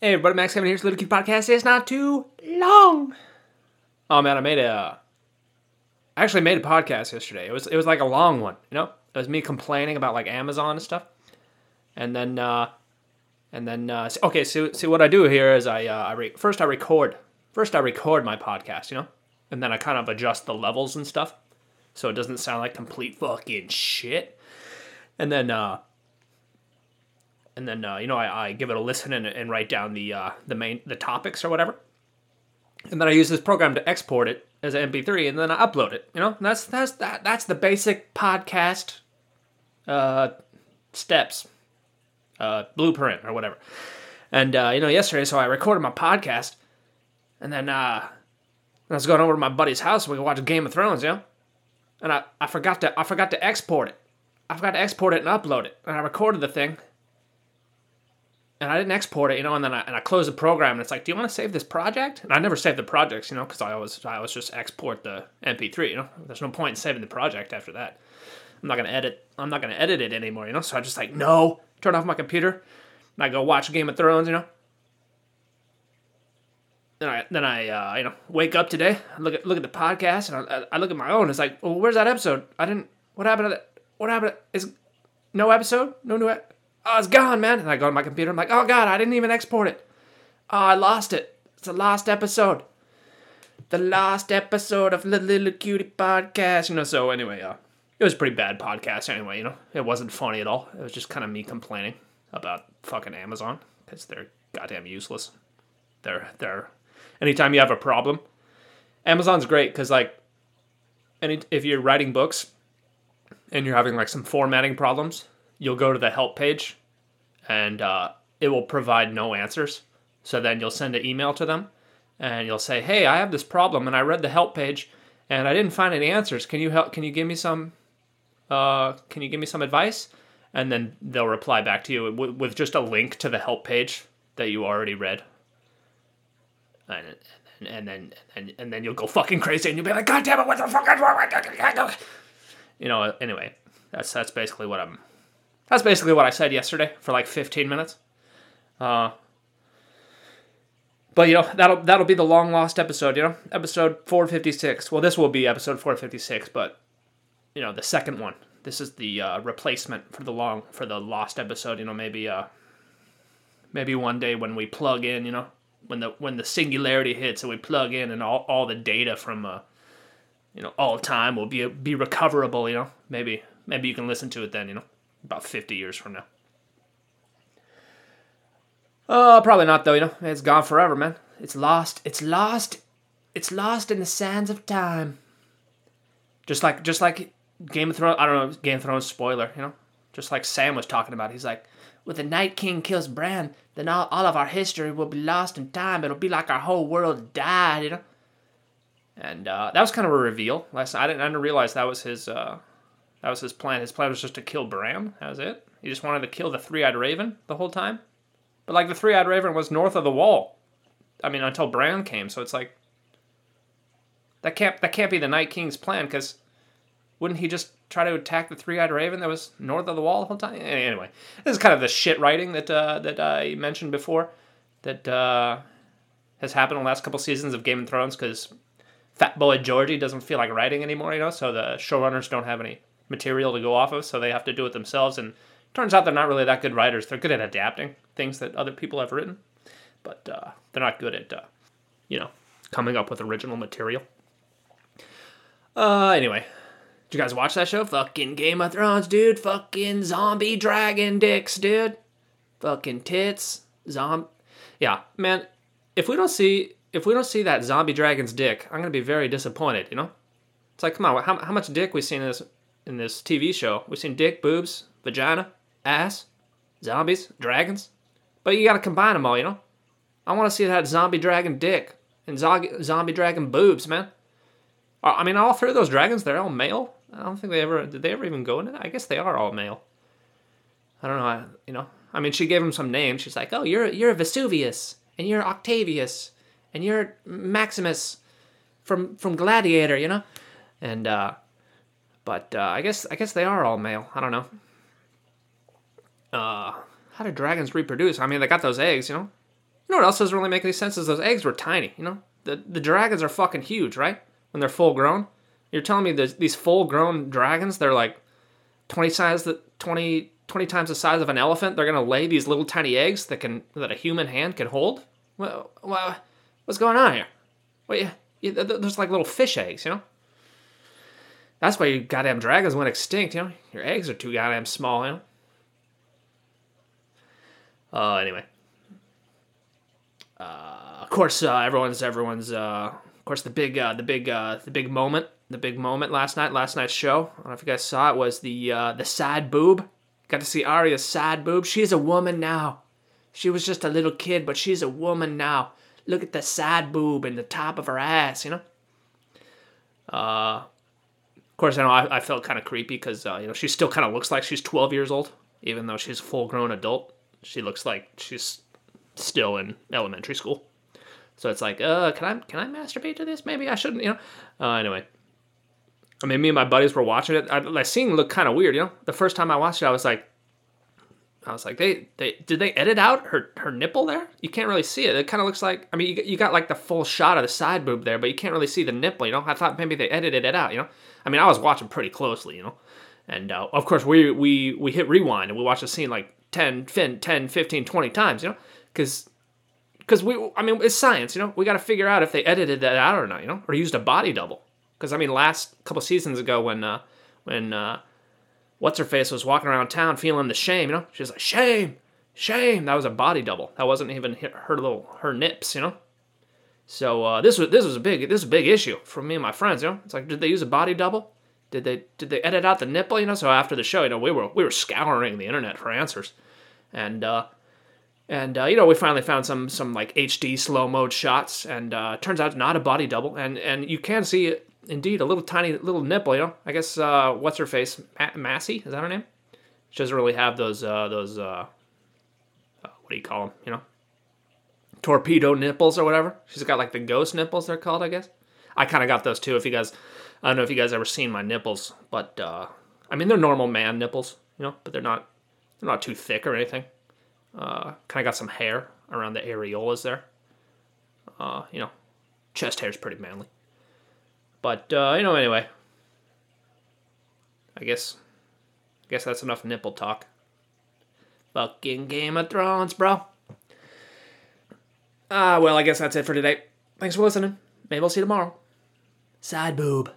Hey everybody, Max Kevin here's Little Cutie Podcast. It's not too long. Oh man, I made a. I actually made a podcast yesterday. It was it was like a long one, you know. It was me complaining about like Amazon and stuff, and then uh, and then uh, okay. So see what I do here is I uh, I re- first I record first I record my podcast, you know, and then I kind of adjust the levels and stuff, so it doesn't sound like complete fucking shit, and then uh, and then uh, you know I, I give it a listen and, and write down the uh, the main the topics or whatever, and then I use this program to export it as an MP3 and then I upload it. You know, and that's that's that that's the basic podcast uh, steps, uh, blueprint or whatever. And uh, you know, yesterday, so I recorded my podcast, and then uh, I was going over to my buddy's house. We could watch Game of Thrones, you know, and I, I forgot to I forgot to export it. I forgot to export it and upload it, and I recorded the thing and I didn't export it, you know, and then I, and I closed the program, and it's like, do you want to save this project? And I never save the projects, you know, because I always I always just export the MP3, you know. There's no point in saving the project after that. I'm not gonna edit. I'm not gonna edit it anymore, you know. So I just like no, turn off my computer, and I go watch Game of Thrones, you know. Then I then I uh, you know wake up today, look at look at the podcast, and I, I look at my own. It's like, well, where's that episode? I didn't. What happened to that? What happened? To, is no episode? No new. E- oh, it's gone, man. And I go to my computer. I'm like, oh god, I didn't even export it. Oh, I lost it. It's the last episode. The last episode of the Little Cutie Podcast. You know. So anyway, uh, it was pretty bad podcast. Anyway, you know, it wasn't funny at all. It was just kind of me complaining about fucking Amazon because they're goddamn useless. They're they're. Anytime you have a problem, Amazon's great because like, any if you're writing books and you're having like some formatting problems, you'll go to the help page and uh, it will provide no answers. So then you'll send an email to them and you'll say, "Hey, I have this problem and I read the help page and I didn't find any answers. Can you help? Can you give me some? Uh, can you give me some advice?" And then they'll reply back to you with, with just a link to the help page that you already read. And, and, then and, and then you'll go fucking crazy and you'll be like, "God damn it! What the fuck is wrong?" You know. Anyway, that's that's basically what I'm. That's basically what I said yesterday for like 15 minutes. Uh, but you know that'll that'll be the long lost episode. You know, episode 456. Well, this will be episode 456, but you know the second one. This is the uh, replacement for the long for the lost episode. You know, maybe uh, maybe one day when we plug in. You know, when the when the singularity hits and we plug in and all, all the data from uh, you know all time will be be recoverable. You know, maybe maybe you can listen to it then. You know, about 50 years from now. Uh, probably not though. You know, it's gone forever, man. It's lost. It's lost. It's lost in the sands of time. Just like, just like Game of Thrones. I don't know, Game of Thrones spoiler. You know, just like Sam was talking about. He's like, when the Night King kills Bran, then all, all of our history will be lost in time. It'll be like our whole world died. You know. And uh, that was kind of a reveal last. I didn't, I didn't realize that was his. Uh, that was his plan. His plan was just to kill Bran. That was it. He just wanted to kill the three-eyed raven the whole time. But like the three-eyed raven was north of the wall. I mean, until Bran came. So it's like that can't that can't be the Night King's plan because wouldn't he just try to attack the three-eyed raven that was north of the wall the whole time? Anyway, this is kind of the shit writing that uh, that I mentioned before that uh, has happened in the last couple seasons of Game of Thrones because Fat Boy Georgie doesn't feel like writing anymore, you know. So the showrunners don't have any material to go off of, so they have to do it themselves. And turns out they're not really that good writers. They're good at adapting things that other people have written, but uh, they're not good at, uh, you know, coming up with original material. Uh, anyway, did you guys watch that show? Fucking Game of Thrones, dude. Fucking zombie dragon dicks, dude. Fucking tits, zomb. Yeah, man. If we don't see if we don't see that zombie dragon's dick, I'm gonna be very disappointed. You know, it's like, come on, how, how much dick we seen in this in this TV show? We've seen dick, boobs, vagina, ass, zombies, dragons, but you gotta combine them all. You know, I want to see that zombie dragon dick and zo- zombie dragon boobs, man. Uh, I mean, all three of those dragons, they're all male. I don't think they ever did they ever even go into that. I guess they are all male. I don't know. I, you know, I mean, she gave him some names. She's like, "Oh, you're you're Vesuvius, and you're Octavius, and you're Maximus from from Gladiator," you know, and uh, but uh, I guess I guess they are all male. I don't know. Uh, how do dragons reproduce? I mean, they got those eggs, you know. You know what else doesn't really make any sense is those eggs were tiny. You know, the the dragons are fucking huge, right? When they're full grown. You're telling me these full grown dragons, they're like 20 size the 20 20 times the size of an elephant. They're gonna lay these little tiny eggs that can that a human hand can hold. Well, well what's going on here? Well, yeah, yeah, there's like little fish eggs, you know. That's why you goddamn dragons went extinct, you know. Your eggs are too goddamn small, you know. Uh, anyway. Uh, of course, uh, everyone's everyone's. Uh, of course, the big uh, the big uh, the big moment the big moment last night. Last night's show. I don't know if you guys saw it. Was the uh, the sad boob. Got to see Arya's sad boob. She's a woman now. She was just a little kid, but she's a woman now. Look at the sad boob and the top of her ass. You know. Uh, course, I know I, I felt kind of creepy because uh, you know she still kind of looks like she's 12 years old, even though she's a full grown adult. She looks like she's still in elementary school. So it's like, uh, can I can I masturbate to this? Maybe I shouldn't, you know. Uh, anyway, I mean, me and my buddies were watching it. I, I seen looked kind of weird, you know. The first time I watched it, I was like, I was like, they they did they edit out her her nipple there? You can't really see it. It kind of looks like I mean, you, you got like the full shot of the side boob there, but you can't really see the nipple. You know, I thought maybe they edited it out. You know, I mean, I was watching pretty closely, you know, and uh, of course we we we hit rewind and we watched the scene like 10, 10, 15, 20 times, you know, because because we I mean it's science, you know, we got to figure out if they edited that out or not, you know, or used a body double. Because I mean, last couple seasons ago when uh, when uh, what's her face was walking around town feeling the shame, you know, she was like shame, shame. That was a body double. That wasn't even her little her nips, you know. So uh, this was this was a big this was a big issue for me and my friends. You know, it's like did they use a body double? Did they did they edit out the nipple? You know, so after the show, you know, we were we were scouring the internet for answers, and uh, and uh, you know we finally found some some like HD slow mode shots, and uh, turns out not a body double, and and you can see indeed a little tiny little nipple. You know, I guess uh, what's her face, Maisie, is that her name? She doesn't really have those uh, those uh, uh, what do you call them? You know, torpedo nipples or whatever. She's got like the ghost nipples they're called, I guess. I kind of got those too. If you guys, I don't know if you guys ever seen my nipples, but uh, I mean they're normal man nipples, you know, but they're not they're not too thick or anything. Uh, kind of got some hair around the areolas there. Uh, you know, chest hair is pretty manly. But uh, you know, anyway, I guess, I guess that's enough nipple talk. Fucking Game of Thrones, bro. Ah, well, I guess that's it for today. Thanks for listening. Maybe we'll see you tomorrow. Side boob.